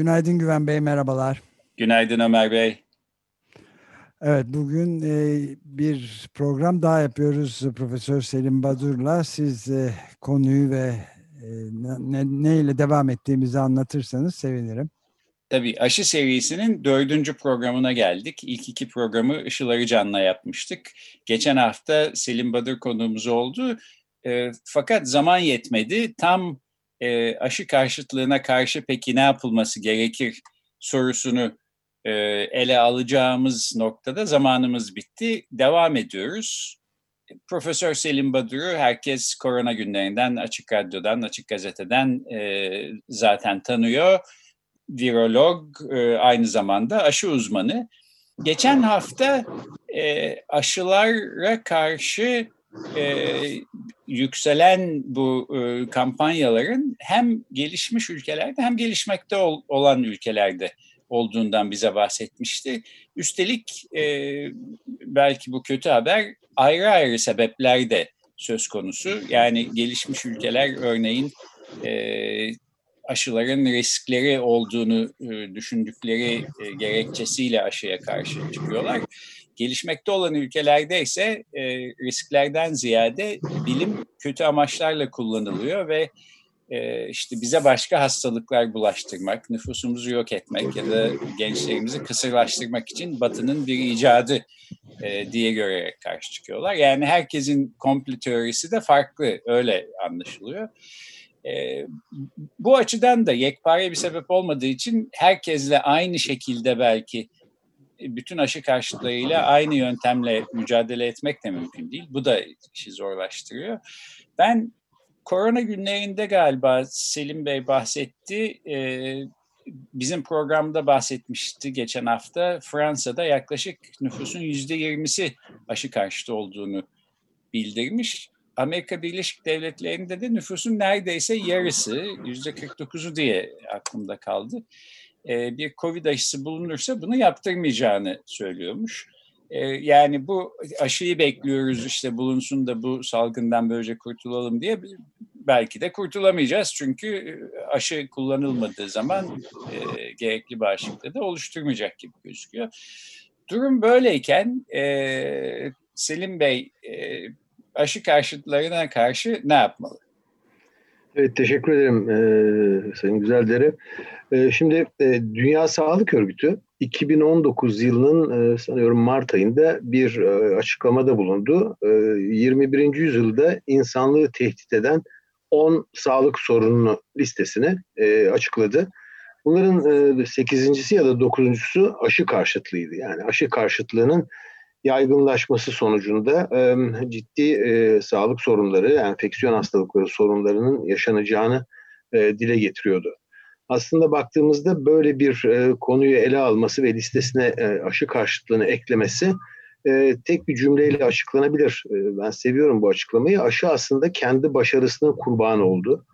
Günaydın Güven Bey, merhabalar. Günaydın Ömer Bey. Evet, bugün e, bir program daha yapıyoruz Profesör Selim Badur'la. Siz e, konuyu ve e, ne, ne ile devam ettiğimizi anlatırsanız sevinirim. Tabii aşı serisinin dördüncü programına geldik. İlk iki programı Işıl Arıcan'la yapmıştık. Geçen hafta Selim Badır konuğumuz oldu. E, fakat zaman yetmedi. Tam e, aşı karşıtlığına karşı peki ne yapılması gerekir sorusunu e, ele alacağımız noktada zamanımız bitti. Devam ediyoruz. Profesör Selim Badur'u herkes korona günlerinden, Açık Radyo'dan, Açık Gazete'den e, zaten tanıyor virolog, e, aynı zamanda aşı uzmanı. Geçen hafta e, aşılara karşı e, yükselen bu e, kampanyaların hem gelişmiş ülkelerde hem gelişmekte ol, olan ülkelerde olduğundan bize bahsetmişti. Üstelik e, belki bu kötü haber ayrı ayrı sebepler de söz konusu. Yani gelişmiş ülkeler örneğin e, aşıların riskleri olduğunu e, düşündükleri e, gerekçesiyle aşıya karşı çıkıyorlar. Gelişmekte olan ülkelerde ise e, risklerden ziyade bilim kötü amaçlarla kullanılıyor ve işte bize başka hastalıklar bulaştırmak, nüfusumuzu yok etmek ya da gençlerimizi kısırlaştırmak için Batı'nın bir icadı diye görerek karşı çıkıyorlar. Yani herkesin komplo teorisi de farklı, öyle anlaşılıyor. E, bu açıdan da yekpare bir sebep olmadığı için herkesle aynı şekilde belki bütün aşı karşıtlarıyla aynı yöntemle mücadele etmek de mümkün değil. Bu da işi zorlaştırıyor. Ben korona günlerinde galiba Selim Bey bahsetti. E, bizim programda bahsetmişti geçen hafta. Fransa'da yaklaşık nüfusun yüzde yirmisi aşı karşıtı olduğunu bildirmiş. Amerika Birleşik Devletleri'nde de nüfusun neredeyse yarısı, yüzde 49'u diye aklımda kaldı. E, bir Covid aşısı bulunursa bunu yaptırmayacağını söylüyormuş. E, yani bu aşıyı bekliyoruz işte bulunsun da bu salgından böylece kurtulalım diye belki de kurtulamayacağız. Çünkü aşı kullanılmadığı zaman e, gerekli bağışıklığı da oluşturmayacak gibi gözüküyor. Durum böyleyken e, Selim Bey e, aşı karşıtlarına karşı ne yapmalı? Evet, teşekkür ederim e, Sayın Güzeldere. E, şimdi e, Dünya Sağlık Örgütü 2019 yılının e, sanıyorum Mart ayında bir e, açıklamada bulundu. E, 21. yüzyılda insanlığı tehdit eden 10 sağlık sorununu listesini e, açıkladı. Bunların e, 8. ya da 9.sü aşı karşıtlığıydı. Yani aşı karşıtlığının yaygınlaşması sonucunda e, ciddi e, sağlık sorunları, enfeksiyon hastalıkları sorunlarının yaşanacağını e, dile getiriyordu. Aslında baktığımızda böyle bir e, konuyu ele alması ve listesine e, aşı karşıtlığını eklemesi e, tek bir cümleyle açıklanabilir. E, ben seviyorum bu açıklamayı. Aşı aslında kendi başarısının kurbanı oldu.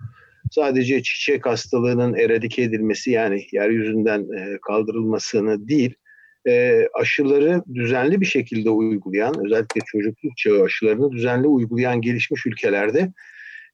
Sadece çiçek hastalığının eradike edilmesi yani yeryüzünden e, kaldırılmasını değil, e, aşıları düzenli bir şekilde uygulayan, özellikle çocukluk çağı aşılarını düzenli uygulayan gelişmiş ülkelerde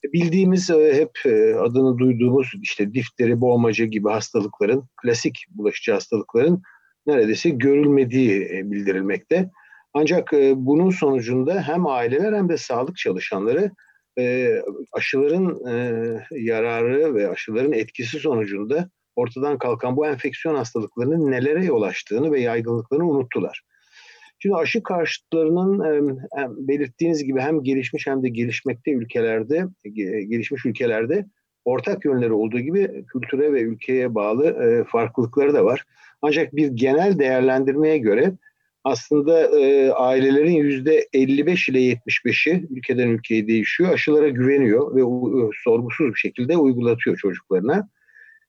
bildiğimiz e, hep e, adını duyduğumuz işte difteri, boğmaca gibi hastalıkların, klasik bulaşıcı hastalıkların neredeyse görülmediği e, bildirilmekte. Ancak e, bunun sonucunda hem aileler hem de sağlık çalışanları e, aşıların e, yararı ve aşıların etkisi sonucunda ortadan kalkan bu enfeksiyon hastalıklarının nelere yol açtığını ve yaygınlıklarını unuttular. Şimdi aşı karşıtlarının belirttiğiniz gibi hem gelişmiş hem de gelişmekte ülkelerde, gelişmiş ülkelerde ortak yönleri olduğu gibi kültüre ve ülkeye bağlı farklılıkları da var. Ancak bir genel değerlendirmeye göre aslında e, ailelerin yüzde 55 ile 75'i ülkeden ülkeye değişiyor. Aşılara güveniyor ve e, sorgusuz bir şekilde uygulatıyor çocuklarına.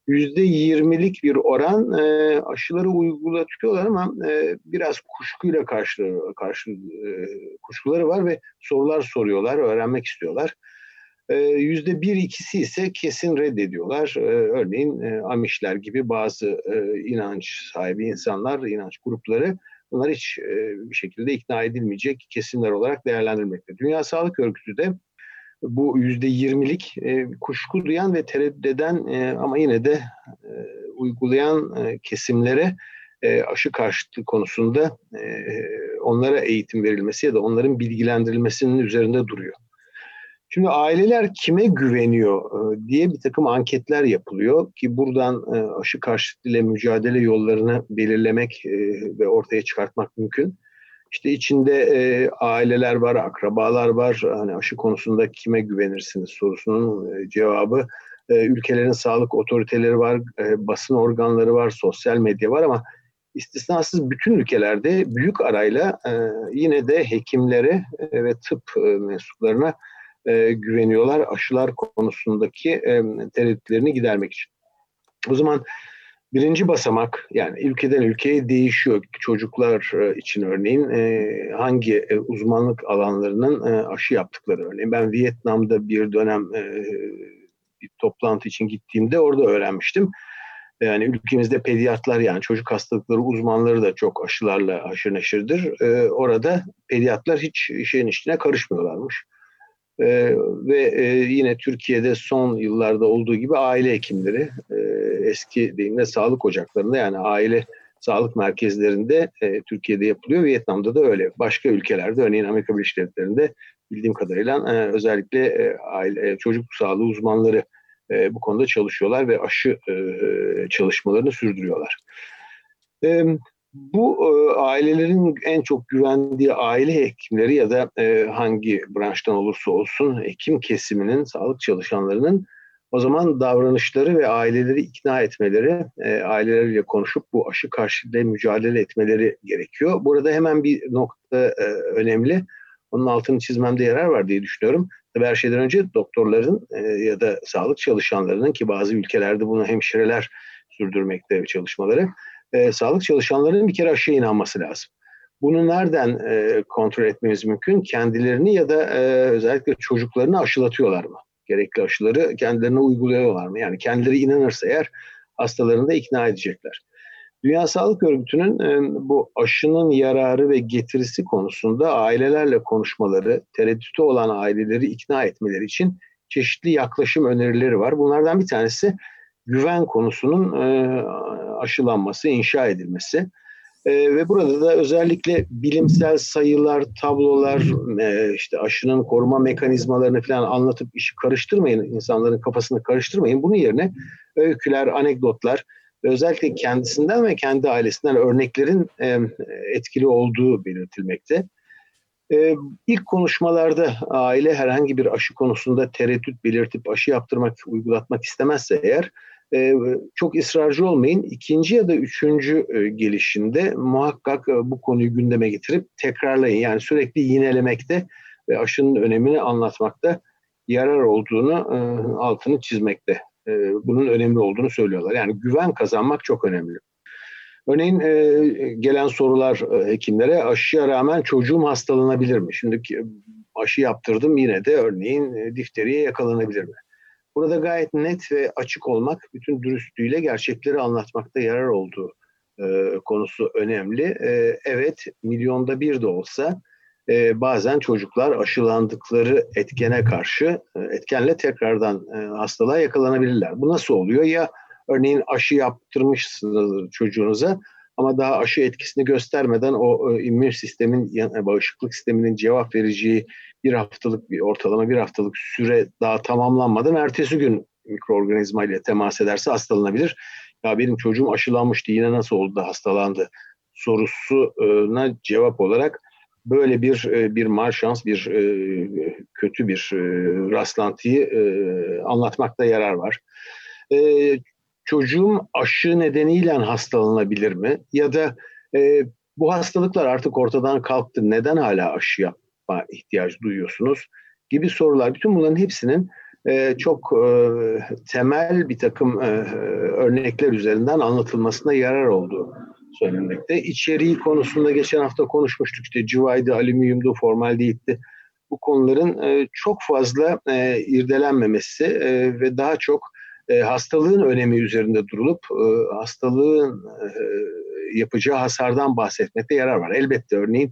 Yüzde 20'lik bir oran e, aşıları uygulatıyorlar ama e, biraz kuşkuyla karşı, karşı e, kuşkuları var ve sorular soruyorlar, öğrenmek istiyorlar. E, yüzde bir ikisi ise kesin reddediyorlar. E, örneğin e, Amişler gibi bazı e, inanç sahibi insanlar, inanç grupları Bunlar hiç e, bir şekilde ikna edilmeyecek kesimler olarak değerlendirmekte. Dünya Sağlık Örgütü de bu yüzde yirmilik e, kuşku duyan ve tereddüt eden e, ama yine de e, uygulayan e, kesimlere aşı karşıtlığı konusunda onlara eğitim verilmesi ya da onların bilgilendirilmesinin üzerinde duruyor. Şimdi aileler kime güveniyor diye bir takım anketler yapılıyor ki buradan aşı karşıtıyla mücadele yollarını belirlemek ve ortaya çıkartmak mümkün. İşte içinde aileler var, akrabalar var. Hani aşı konusunda kime güvenirsiniz sorusunun cevabı ülkelerin sağlık otoriteleri var, basın organları var, sosyal medya var ama istisnasız bütün ülkelerde büyük arayla yine de hekimlere ve tıp mensuplarına e, güveniyorlar aşılar konusundaki e, tereddütlerini gidermek için. O zaman birinci basamak yani ülkeden ülkeye değişiyor. Çocuklar e, için örneğin e, hangi e, uzmanlık alanlarının aşı yaptıkları örneğin. Ben Vietnam'da bir dönem bir toplantı için gittiğimde orada öğrenmiştim. Yani ülkemizde pediatlar yani çocuk hastalıkları uzmanları da çok aşılarla aşırı neşirdir. Ee, orada pediatlar hiç işin içine karışmıyorlarmış. Ee, ve e, yine Türkiye'de son yıllarda olduğu gibi aile hekimleri e, eski deyimle sağlık ocaklarında yani aile sağlık merkezlerinde e, Türkiye'de yapılıyor. Vietnam'da da öyle. Başka ülkelerde örneğin Amerika Birleşik Devletleri'nde bildiğim kadarıyla e, özellikle e, aile e, çocuk sağlığı uzmanları e, bu konuda çalışıyorlar ve aşı e, çalışmalarını sürdürüyorlar. E, bu e, ailelerin en çok güvendiği aile hekimleri ya da e, hangi branştan olursa olsun hekim kesiminin, sağlık çalışanlarının o zaman davranışları ve aileleri ikna etmeleri, e, aileleriyle konuşup bu aşı karşıtıyla mücadele etmeleri gerekiyor. Burada hemen bir nokta e, önemli. Onun altını çizmemde yarar var diye düşünüyorum. Tabii her şeyden önce doktorların e, ya da sağlık çalışanlarının ki bazı ülkelerde bunu hemşireler sürdürmekte çalışmaları e, sağlık çalışanlarının bir kere aşıya inanması lazım. Bunu nereden e, kontrol etmemiz mümkün? Kendilerini ya da e, özellikle çocuklarını aşılatıyorlar mı? Gerekli aşıları kendilerine uyguluyorlar mı? Yani kendileri inanırsa eğer hastalarını da ikna edecekler. Dünya Sağlık Örgütü'nün e, bu aşının yararı ve getirisi konusunda ailelerle konuşmaları, tereddütü olan aileleri ikna etmeleri için çeşitli yaklaşım önerileri var. Bunlardan bir tanesi güven konusunun e, aşılanması, inşa edilmesi. E, ve burada da özellikle bilimsel sayılar, tablolar, e, işte aşının koruma mekanizmalarını falan anlatıp işi karıştırmayın, insanların kafasını karıştırmayın. Bunun yerine öyküler, anekdotlar ve özellikle kendisinden ve kendi ailesinden örneklerin e, etkili olduğu belirtilmekte. Ee, ilk konuşmalarda aile herhangi bir aşı konusunda tereddüt belirtip aşı yaptırmak, uygulatmak istemezse eğer e, çok ısrarcı olmayın. İkinci ya da üçüncü e, gelişinde muhakkak e, bu konuyu gündeme getirip tekrarlayın. Yani sürekli yinelemekte ve aşının önemini anlatmakta yarar olduğunu altını çizmekte. Bunun önemli olduğunu söylüyorlar. Yani güven kazanmak çok önemli. Örneğin gelen sorular hekimlere aşıya rağmen çocuğum hastalanabilir mi? Şimdi aşı yaptırdım yine de örneğin difteriye yakalanabilir mi? Burada gayet net ve açık olmak, bütün dürüstlüğüyle gerçekleri anlatmakta yarar olduğu e, konusu önemli. E, evet, milyonda bir de olsa e, bazen çocuklar aşılandıkları etkene karşı e, etkenle tekrardan e, hastalığa yakalanabilirler. Bu nasıl oluyor? Ya örneğin aşı yaptırmışsınız çocuğunuza ama daha aşı etkisini göstermeden o e, immün sistemin, bağışıklık sisteminin cevap vereceği bir haftalık bir ortalama bir haftalık süre daha tamamlanmadan ertesi gün mikroorganizma ile temas ederse hastalanabilir. Ya benim çocuğum aşılanmıştı yine nasıl oldu da hastalandı sorusuna cevap olarak böyle bir e, bir marşans bir e, kötü bir e, rastlantıyı anlatmakta yarar var. Çocuğum aşı nedeniyle hastalanabilir mi? Ya da Bu hastalıklar artık ortadan kalktı. Neden hala aşı yapma ihtiyacı duyuyorsunuz? Gibi sorular. Bütün bunların hepsinin e, çok e, temel bir takım e, örnekler üzerinden anlatılmasına yarar olduğu söylenmekte. İçeriği konusunda geçen hafta konuşmuştuk. İşte civaydı, alüminyumdu, formaldehit'ti. Bu konuların e, çok fazla e, irdelenmemesi e, ve daha çok e, hastalığın önemi üzerinde durulup e, hastalığın e, yapacağı hasardan bahsetmekte yarar var. Elbette örneğin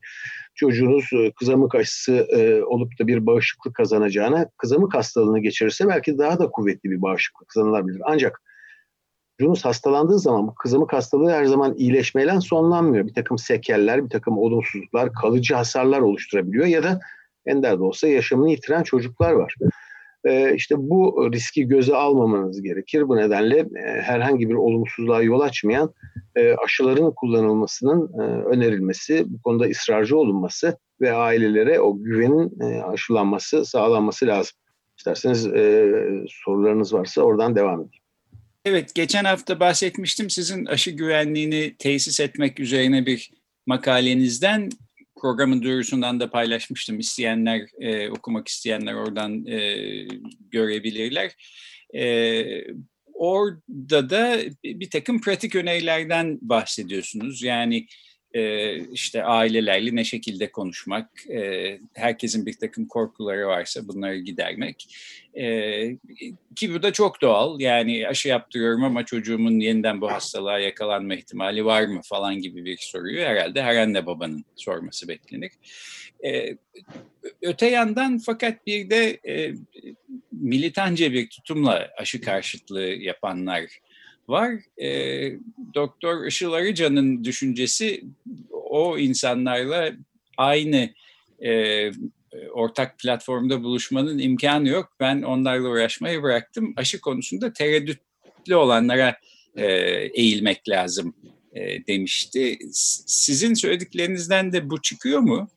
çocuğunuz e, kızamık aşısı e, olup da bir bağışıklık kazanacağına kızamık hastalığını geçirirse belki daha da kuvvetli bir bağışıklık kazanılabilir. Ancak çocuğunuz hastalandığı zaman bu kızamık hastalığı her zaman iyileşmeyle sonlanmıyor. Bir takım sekeller, bir takım olumsuzluklar, kalıcı hasarlar oluşturabiliyor ya da ender de olsa yaşamını yitiren çocuklar var. E, işte bu riski göze almamanız gerekir. Bu nedenle e, herhangi bir olumsuzluğa yol açmayan e, aşıların kullanılmasının e, önerilmesi, bu konuda ısrarcı olunması ve ailelere o güvenin aşılanması sağlanması lazım. İsterseniz sorularınız varsa oradan devam edeyim. Evet, geçen hafta bahsetmiştim sizin aşı güvenliğini tesis etmek üzerine bir makalenizden programın duyurusundan da paylaşmıştım. İsteyenler, e, okumak isteyenler oradan e, görebilirler. E, orada da bir takım pratik önerilerden bahsediyorsunuz. Yani e, işte ailelerle ne şekilde konuşmak, e, herkesin bir takım korkuları varsa bunları gidermek. E, ki bu da çok doğal. Yani aşı yaptırıyorum ama çocuğumun yeniden bu hastalığa yakalanma ihtimali var mı falan gibi bir soruyu herhalde her anne babanın sorması beklenir. E, öte yandan fakat bir de e, militanca bir tutumla aşı karşıtlığı yapanlar var. E, Doktor Işıl Arıcan'ın düşüncesi o insanlarla aynı e, ortak platformda buluşmanın imkanı yok. Ben onlarla uğraşmayı bıraktım. Aşı konusunda tereddütlü olanlara e, eğilmek lazım e, demişti. Sizin söylediklerinizden de bu çıkıyor mu?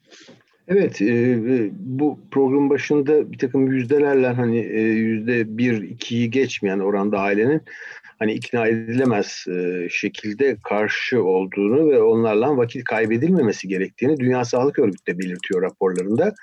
Evet, e, bu program başında bir takım yüzdelerle hani e, yüzde bir, ikiyi geçmeyen oranda ailenin hani ikna edilemez e, şekilde karşı olduğunu ve onlarla vakit kaybedilmemesi gerektiğini Dünya Sağlık Örgütü de belirtiyor raporlarında.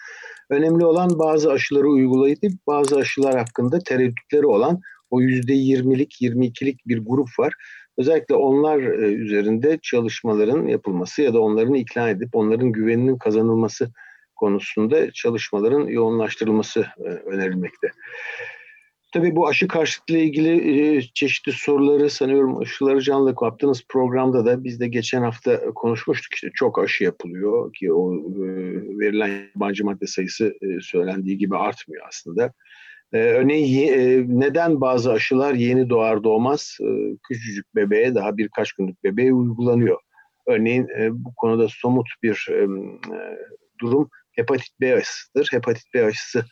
Önemli olan bazı aşıları uygulayıp bazı aşılar hakkında tereddütleri olan o yüzde yirmilik, yirmi ikilik bir grup var. Özellikle onlar e, üzerinde çalışmaların yapılması ya da onların ikna edip onların güveninin kazanılması konusunda çalışmaların yoğunlaştırılması e, önerilmekte. Tabii bu aşı karşıtlığı ilgili e, çeşitli soruları sanıyorum aşıları canlı yaptığınız programda da biz de geçen hafta konuşmuştuk işte çok aşı yapılıyor ki o e, verilen yabancı madde sayısı e, söylendiği gibi artmıyor aslında. Örneğin neden bazı aşılar yeni doğar doğmaz küçücük bebeğe daha birkaç günlük bebeğe uygulanıyor? Örneğin bu konuda somut bir durum hepatit B aşısıdır. Hepatit B aşısı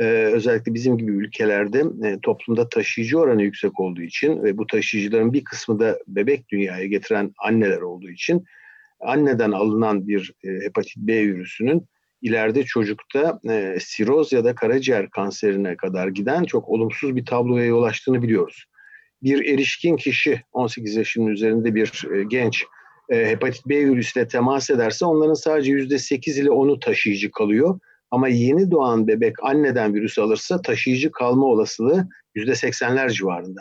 e, özellikle bizim gibi ülkelerde e, toplumda taşıyıcı oranı yüksek olduğu için ve bu taşıyıcıların bir kısmı da bebek dünyaya getiren anneler olduğu için anneden alınan bir e, hepatit B virüsünün ileride çocukta e, siroz ya da karaciğer kanserine kadar giden çok olumsuz bir tabloya yol açtığını biliyoruz. Bir erişkin kişi 18 yaşının üzerinde bir e, genç e, hepatit B virüsüyle temas ederse onların sadece %8 ile 10'u taşıyıcı kalıyor ama yeni doğan bebek anneden virüs alırsa taşıyıcı kalma olasılığı %80'ler civarında.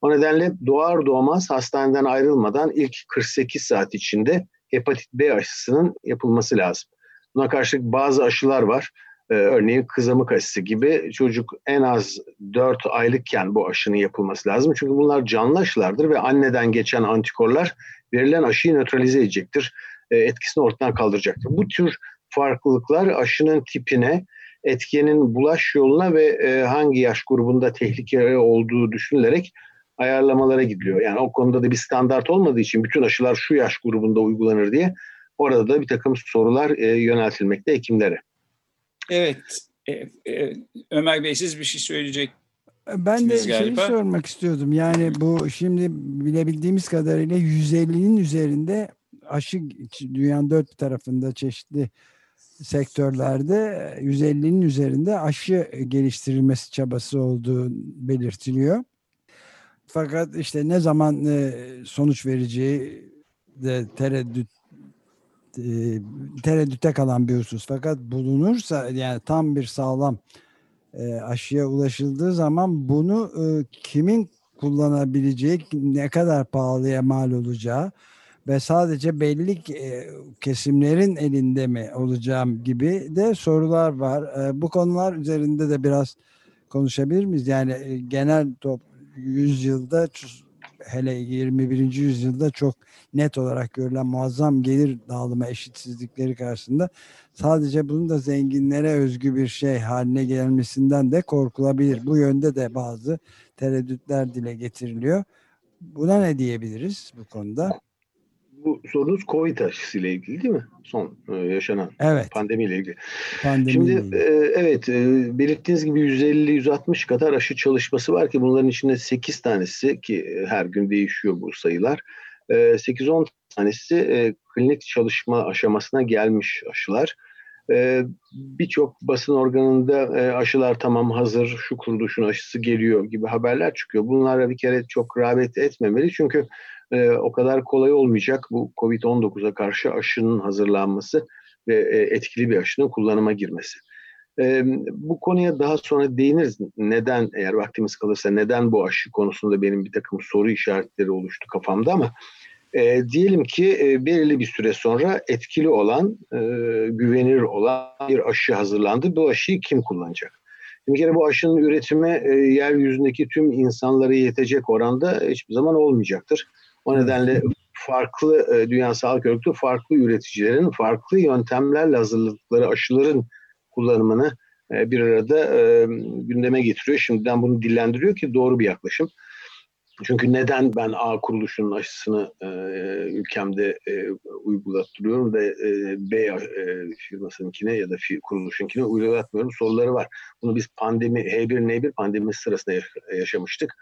O nedenle doğar doğmaz hastaneden ayrılmadan ilk 48 saat içinde hepatit B aşısının yapılması lazım. Buna karşılık bazı aşılar var. Ee, örneğin kızamık aşısı gibi çocuk en az 4 aylıkken bu aşının yapılması lazım. Çünkü bunlar canlı aşılardır ve anneden geçen antikorlar verilen aşıyı nötralize edecektir. E, etkisini ortadan kaldıracaktır. Bu tür farklılıklar aşının tipine, etkenin bulaş yoluna ve e, hangi yaş grubunda tehlikeli olduğu düşünülerek ayarlamalara gidiliyor. Yani o konuda da bir standart olmadığı için bütün aşılar şu yaş grubunda uygulanır diye orada da bir takım sorular e, yöneltilmekte hekimlere. Evet. E, e, Ömer Bey siz bir şey söyleyecek ben de şeyi sormak istiyordum. Yani bu şimdi bilebildiğimiz kadarıyla 150'nin üzerinde aşı dünyanın dört tarafında çeşitli sektörlerde 150'nin üzerinde aşı geliştirilmesi çabası olduğu belirtiliyor. Fakat işte ne zaman e, sonuç vereceği de tereddüt e, tereddüte kalan bir husus. Fakat bulunursa yani tam bir sağlam e, aşıya ulaşıldığı zaman bunu kimin kullanabileceği, ne kadar pahalıya mal olacağı ve sadece belli e, kesimlerin elinde mi olacağım gibi de sorular var. E, bu konular üzerinde de biraz konuşabilir miyiz? Yani e, genel top 100 yılda hele 21. yüzyılda çok net olarak görülen muazzam gelir dağılımı eşitsizlikleri karşısında sadece bunun da zenginlere özgü bir şey haline gelmesinden de korkulabilir. Bu yönde de bazı tereddütler dile getiriliyor. Buna ne diyebiliriz bu konuda? Bu sorunuz Covid aşısıyla ilgili değil mi? Son e, yaşanan evet. pandemiyle ilgili. Pandemi Şimdi e, evet e, belirttiğiniz gibi 150-160 kadar aşı çalışması var ki bunların içinde 8 tanesi ki her gün değişiyor bu sayılar. 8-10 tanesi klinik çalışma aşamasına gelmiş aşılar. Birçok basın organında aşılar tamam hazır, şu kuruluşun aşısı geliyor gibi haberler çıkıyor. Bunlara bir kere çok rağbet etmemeli çünkü e, o kadar kolay olmayacak bu Covid-19'a karşı aşının hazırlanması ve e, etkili bir aşının kullanıma girmesi. E, bu konuya daha sonra değiniriz. Neden eğer vaktimiz kalırsa neden bu aşı konusunda benim bir takım soru işaretleri oluştu kafamda ama e, diyelim ki e, belirli bir süre sonra etkili olan, e, güvenilir olan bir aşı hazırlandı. Bu aşıyı kim kullanacak? Bir kere bu aşının üretimi e, yeryüzündeki tüm insanlara yetecek oranda hiçbir zaman olmayacaktır. O nedenle farklı e, Dünya Sağlık Örgütü farklı üreticilerin farklı yöntemlerle hazırladıkları aşıların kullanımını e, bir arada e, gündeme getiriyor. Şimdiden bunu dillendiriyor ki doğru bir yaklaşım. Çünkü neden ben A kuruluşunun aşısını e, ülkemde e, uygulattırıyorum ve e, B e, firmasınkine ya da kuruluşunkine uygulatmıyorum soruları var. Bunu biz pandemi H1N1 pandemi sırasında yaşamıştık.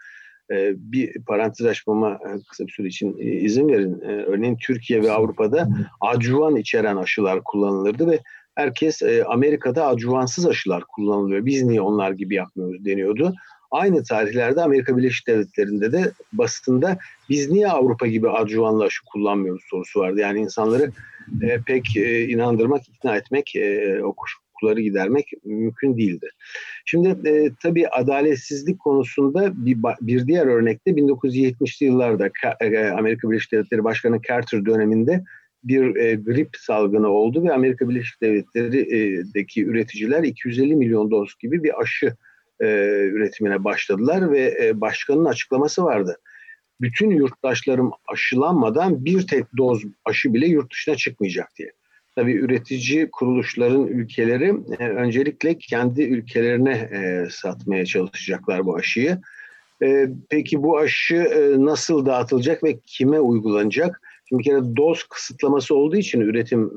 Ee, bir parantez açmama e, kısa bir süre için e, izin verin. Ee, örneğin Türkiye ve Avrupa'da acuvan içeren aşılar kullanılırdı ve herkes e, Amerika'da acuvansız aşılar kullanılıyor. Biz niye onlar gibi yapmıyoruz deniyordu. Aynı tarihlerde Amerika Birleşik Devletleri'nde de basında biz niye Avrupa gibi acuvanlı aşı kullanmıyoruz sorusu vardı. Yani insanları pek inandırmak, ikna etmek, o kuşkuları gidermek mümkün değildi. Şimdi e, tabii adaletsizlik konusunda bir, bir diğer örnekte 1970'li yıllarda e, Amerika Birleşik Devletleri Başkanı Carter döneminde bir e, grip salgını oldu ve Amerika Birleşik Devletleri'deki üreticiler 250 milyon doz gibi bir aşı e, üretimine başladılar ve e, başkanın açıklaması vardı. Bütün yurttaşlarım aşılanmadan bir tek doz aşı bile yurt dışına çıkmayacak diye. Tabii üretici kuruluşların ülkeleri e, öncelikle kendi ülkelerine e, satmaya çalışacaklar bu aşıyı. E, peki bu aşı nasıl dağıtılacak ve kime uygulanacak? Şimdi bir kere doz kısıtlaması olduğu için üretim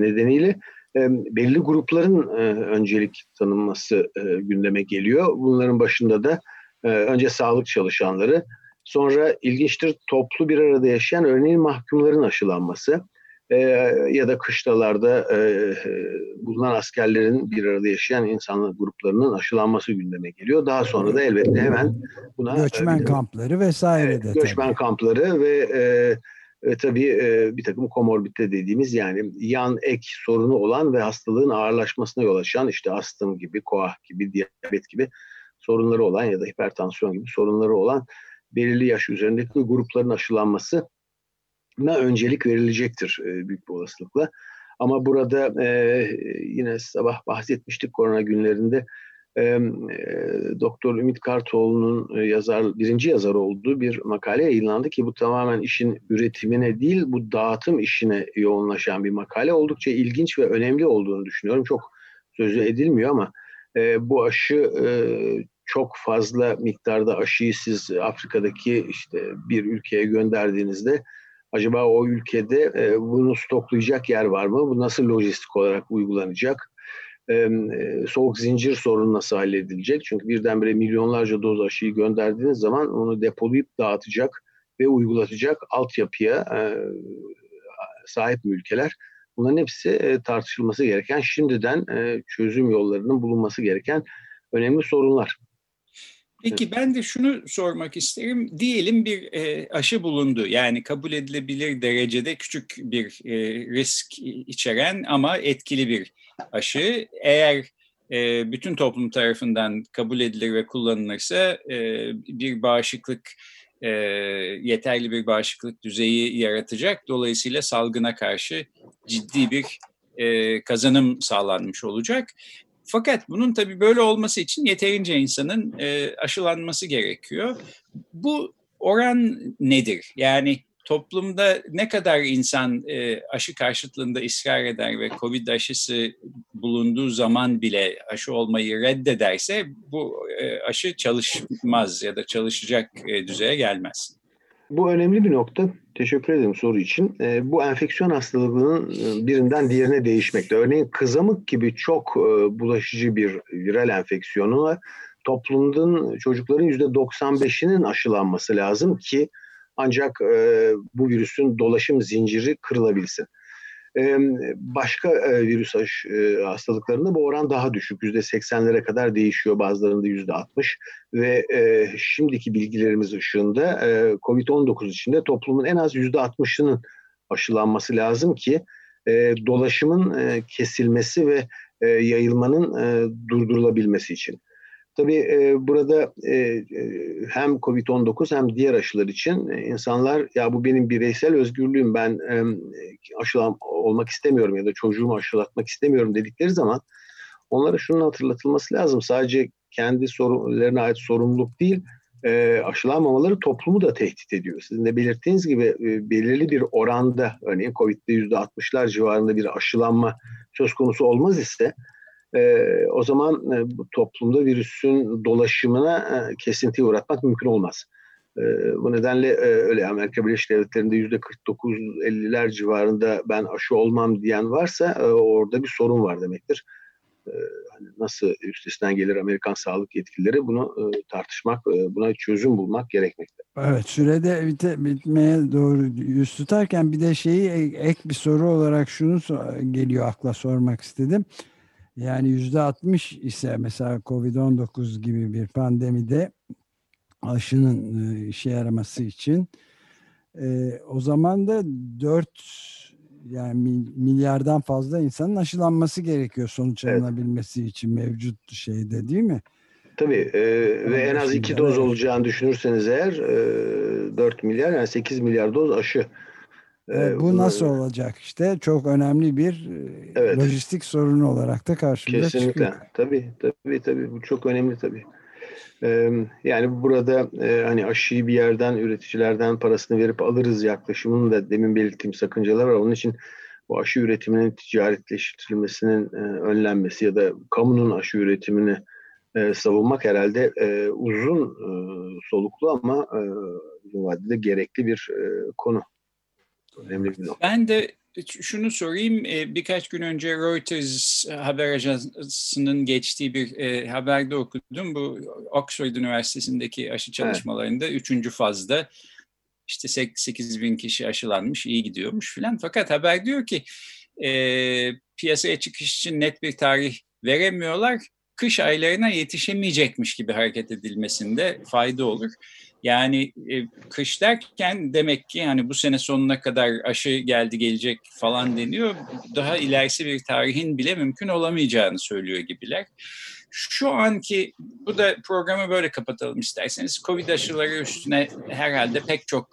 nedeniyle belli grupların öncelik tanınması gündeme geliyor. Bunların başında da önce sağlık çalışanları, sonra ilginçtir toplu bir arada yaşayan örneğin mahkumların aşılanması e, ya da kışlalarda e, bulunan askerlerin bir arada yaşayan insanlık gruplarının aşılanması gündeme geliyor. Daha sonra da elbette hemen buna... Göçmen e, kampları vesaire de. Göçmen tabii. kampları ve e, e, tabii e, bir takım komorbite dediğimiz yani yan ek sorunu olan ve hastalığın ağırlaşmasına yol açan işte astım gibi, koah gibi, diyabet gibi sorunları olan ya da hipertansiyon gibi sorunları olan belirli yaş üzerindeki grupların aşılanması öncelik verilecektir e, büyük bir olasılıkla. Ama burada e, yine sabah bahsetmiştik korona günlerinde e, e, Doktor Ümit Kartoğlu'nun e, yazar birinci yazar olduğu bir makale yayınlandı ki bu tamamen işin üretimine değil bu dağıtım işine yoğunlaşan bir makale. Oldukça ilginç ve önemli olduğunu düşünüyorum. Çok sözü edilmiyor ama e, bu aşı e, çok fazla miktarda aşıyı siz Afrika'daki işte bir ülkeye gönderdiğinizde Acaba o ülkede e, bunu stoklayacak yer var mı? Bu nasıl lojistik olarak uygulanacak? E, e, soğuk zincir sorunu nasıl halledilecek? Çünkü birdenbire milyonlarca doz aşıyı gönderdiğiniz zaman onu depolayıp dağıtacak ve uygulatacak altyapıya e, sahip ülkeler? Bunların hepsi e, tartışılması gereken, şimdiden e, çözüm yollarının bulunması gereken önemli sorunlar. Peki ben de şunu sormak isterim. Diyelim bir e, aşı bulundu. Yani kabul edilebilir derecede küçük bir e, risk içeren ama etkili bir aşı. Eğer e, bütün toplum tarafından kabul edilir ve kullanılırsa e, bir bağışıklık e, yeterli bir bağışıklık düzeyi yaratacak. Dolayısıyla salgına karşı ciddi bir e, kazanım sağlanmış olacak. Fakat bunun tabii böyle olması için yeterince insanın e, aşılanması gerekiyor. Bu oran nedir? Yani toplumda ne kadar insan e, aşı karşıtlığında ısrar eder ve COVID aşısı bulunduğu zaman bile aşı olmayı reddederse bu e, aşı çalışmaz ya da çalışacak e, düzeye gelmez. Bu önemli bir nokta. Teşekkür ederim soru için. E, bu enfeksiyon hastalığının e, birinden diğerine değişmekte. Örneğin kızamık gibi çok e, bulaşıcı bir viral enfeksiyonu toplumun çocukların %95'inin aşılanması lazım ki ancak e, bu virüsün dolaşım zinciri kırılabilsin. Başka e, virüs e, hastalıklarında bu oran daha düşük. %80'lere kadar değişiyor. Bazılarında %60 ve e, şimdiki bilgilerimiz ışığında e, COVID-19 içinde toplumun en az %60'ının aşılanması lazım ki dolaşımın kesilmesi ve yayılmanın durdurulabilmesi için. Tabii e, burada e, e hem COVID-19 hem diğer aşılar için e, insanlar ya bu benim bireysel özgürlüğüm ben e, aşılan olmak istemiyorum ya da çocuğumu aşılatmak istemiyorum dedikleri zaman onlara şunun hatırlatılması lazım. Sadece kendi sorunlarına ait sorumluluk değil e, aşılanmamaları toplumu da tehdit ediyor. Sizin de belirttiğiniz gibi e, belirli bir oranda örneğin COVID'de %60'lar civarında bir aşılanma söz konusu olmaz ise e, o zaman e, toplumda virüsün dolaşımına e, kesintiye uğratmak mümkün olmaz. E, bu nedenle e, öyle Amerika Birleşik Devletleri'nde yüzde 49-50'ler civarında ben aşı olmam diyen varsa e, orada bir sorun var demektir. E, nasıl üstesinden gelir Amerikan sağlık yetkilileri bunu e, tartışmak, e, buna çözüm bulmak gerekmekte. Evet sürede bite, bitmeye doğru yüz tutarken bir de şeyi ek bir soru olarak şunu geliyor akla sormak istedim. Yani yüzde 60 ise mesela Covid-19 gibi bir pandemide aşının e, işe yaraması için e, o zaman da 4 yani milyardan fazla insanın aşılanması gerekiyor sonuç evet. alınabilmesi için mevcut şeyde değil mi? Tabii e, ve en az iki doz olacağını düşünürseniz eğer e, 4 milyar yani 8 milyar doz aşı ee, bu nasıl olacak işte çok önemli bir e, evet. lojistik sorunu olarak da karşımıza Kesinlikle. çıkıyor. Tabii tabii tabii bu çok önemli tabii. Ee, yani burada e, hani aşıyı bir yerden üreticilerden parasını verip alırız yaklaşımının da demin belirttiğim sakıncalar var. Onun için bu aşı üretiminin ticaretleştirilmesinin e, önlenmesi ya da kamunun aşı üretimini e, savunmak herhalde e, uzun e, soluklu ama e, uzun vadede gerekli bir e, konu. Önemli bir nokta. Ben de şunu sorayım. E, birkaç gün önce Reuters haber ajansının geçtiği bir e, haberde okudum. Bu Oxford Üniversitesi'ndeki aşı çalışmalarında evet. üçüncü fazda işte 8 bin kişi aşılanmış, iyi gidiyormuş filan. Fakat haber diyor ki e, piyasaya çıkış için net bir tarih veremiyorlar. Kış aylarına yetişemeyecekmiş gibi hareket edilmesinde fayda olur. Yani e, kış derken demek ki yani bu sene sonuna kadar aşı geldi gelecek falan deniyor. Daha ilerisi bir tarihin bile mümkün olamayacağını söylüyor gibiler. Şu anki bu da programı böyle kapatalım isterseniz. Covid aşıları üstüne herhalde pek çok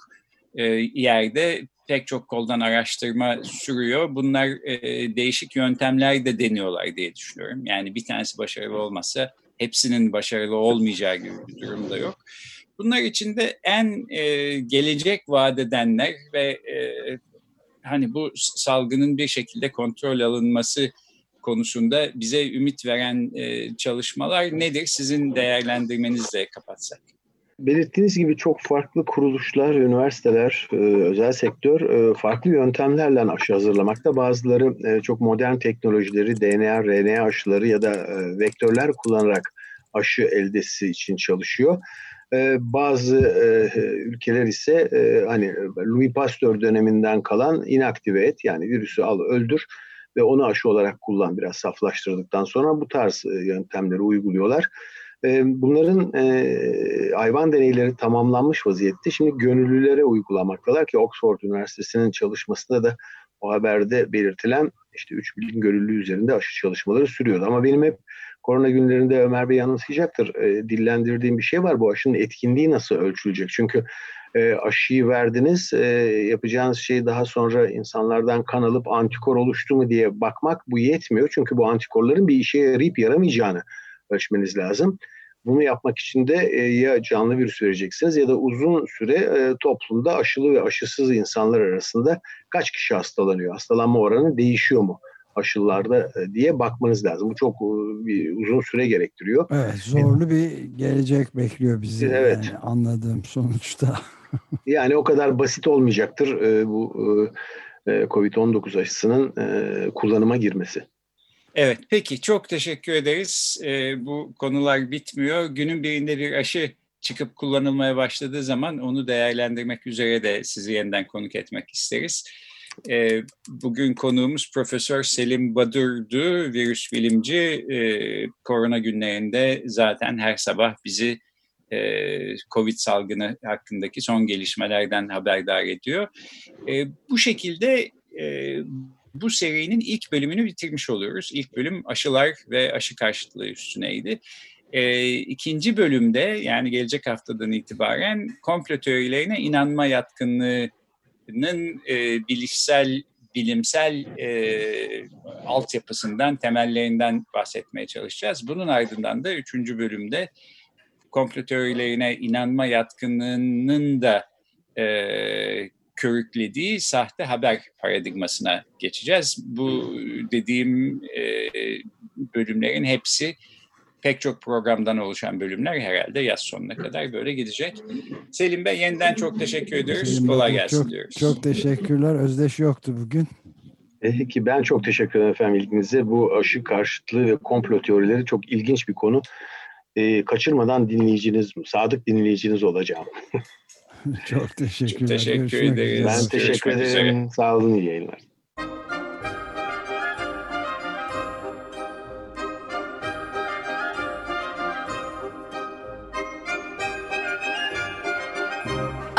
e, yerde pek çok koldan araştırma sürüyor. Bunlar e, değişik yöntemler de deniyorlar diye düşünüyorum. Yani bir tanesi başarılı olmazsa hepsinin başarılı olmayacağı gibi bir durum da yok. Bunlar içinde en e, gelecek vaat edenler ve e, hani bu salgının bir şekilde kontrol alınması konusunda bize ümit veren e, çalışmalar nedir? Sizin değerlendirmenizle kapatsak. Belirttiğiniz gibi çok farklı kuruluşlar, üniversiteler, e, özel sektör e, farklı yöntemlerle aşı hazırlamakta. Bazıları e, çok modern teknolojileri, DNA, RNA aşıları ya da vektörler kullanarak aşı eldesi için çalışıyor. Ee, bazı e, ülkeler ise e, hani Louis Pasteur döneminden kalan inaktive et yani virüsü al öldür ve onu aşı olarak kullan biraz saflaştırdıktan sonra bu tarz e, yöntemleri uyguluyorlar. E, bunların e, hayvan deneyleri tamamlanmış vaziyette. Şimdi gönüllülere uygulamaktalar ki Oxford Üniversitesi'nin çalışmasında da o haberde belirtilen işte 3 bin gönüllü üzerinde aşı çalışmaları sürüyordu. Ama benim hep korona günlerinde Ömer Bey yanılsayacaktır. E, dillendirdiğim bir şey var. Bu aşının etkinliği nasıl ölçülecek? Çünkü e, aşıyı verdiniz. E, yapacağınız şey daha sonra insanlardan kan alıp antikor oluştu mu diye bakmak bu yetmiyor. Çünkü bu antikorların bir işe yarayıp yaramayacağını ölçmeniz lazım. Bunu yapmak için de e, ya canlı virüs vereceksiniz ya da uzun süre e, toplumda aşılı ve aşısız insanlar arasında kaç kişi hastalanıyor? Hastalanma oranı değişiyor mu? Aşılarda e, diye bakmanız lazım. Bu çok e, bir uzun süre gerektiriyor. Evet, zorlu bir gelecek bekliyor bizi. Evet. Yani anladığım sonuçta. yani o kadar basit olmayacaktır e, bu COVID-19 aşısının kullanıma girmesi. Evet, peki çok teşekkür ederiz. bu konular bitmiyor. Günün birinde bir aşı çıkıp kullanılmaya başladığı zaman onu değerlendirmek üzere de sizi yeniden konuk etmek isteriz. E, bugün konuğumuz Profesör Selim Badur'du, virüs bilimci. E, korona günlerinde zaten her sabah bizi e, Covid salgını hakkındaki son gelişmelerden haberdar ediyor. E, bu şekilde e, bu serinin ilk bölümünü bitirmiş oluyoruz. İlk bölüm aşılar ve aşı karşıtlığı üstüneydi. E, ikinci bölümde yani gelecek haftadan itibaren komplo teorilerine inanma yatkınlığı e, bilişsel, bilimsel e, altyapısından, temellerinden bahsetmeye çalışacağız. Bunun ardından da üçüncü bölümde komplo teorilerine inanma yatkınlığının da e, körüklediği sahte haber paradigmasına geçeceğiz. Bu dediğim e, bölümlerin hepsi pek çok programdan oluşan bölümler herhalde yaz sonuna kadar böyle gidecek. Selim Bey yeniden çok teşekkür ediyoruz. Selim Kolay Bey, gelsin çok, diyoruz. Çok teşekkürler. Özdeş yoktu bugün. Peki ben çok teşekkür ederim efendim ilginize. Bu aşı karşıtlığı ve komplo teorileri çok ilginç bir konu. Ee, kaçırmadan dinleyiciniz, sadık dinleyiciniz olacağım. çok teşekkürler. Çok teşekkür ederiz. Ben teşekkür Görüşmek ederim. Üzere. Sağ olun, iyi yayınlar.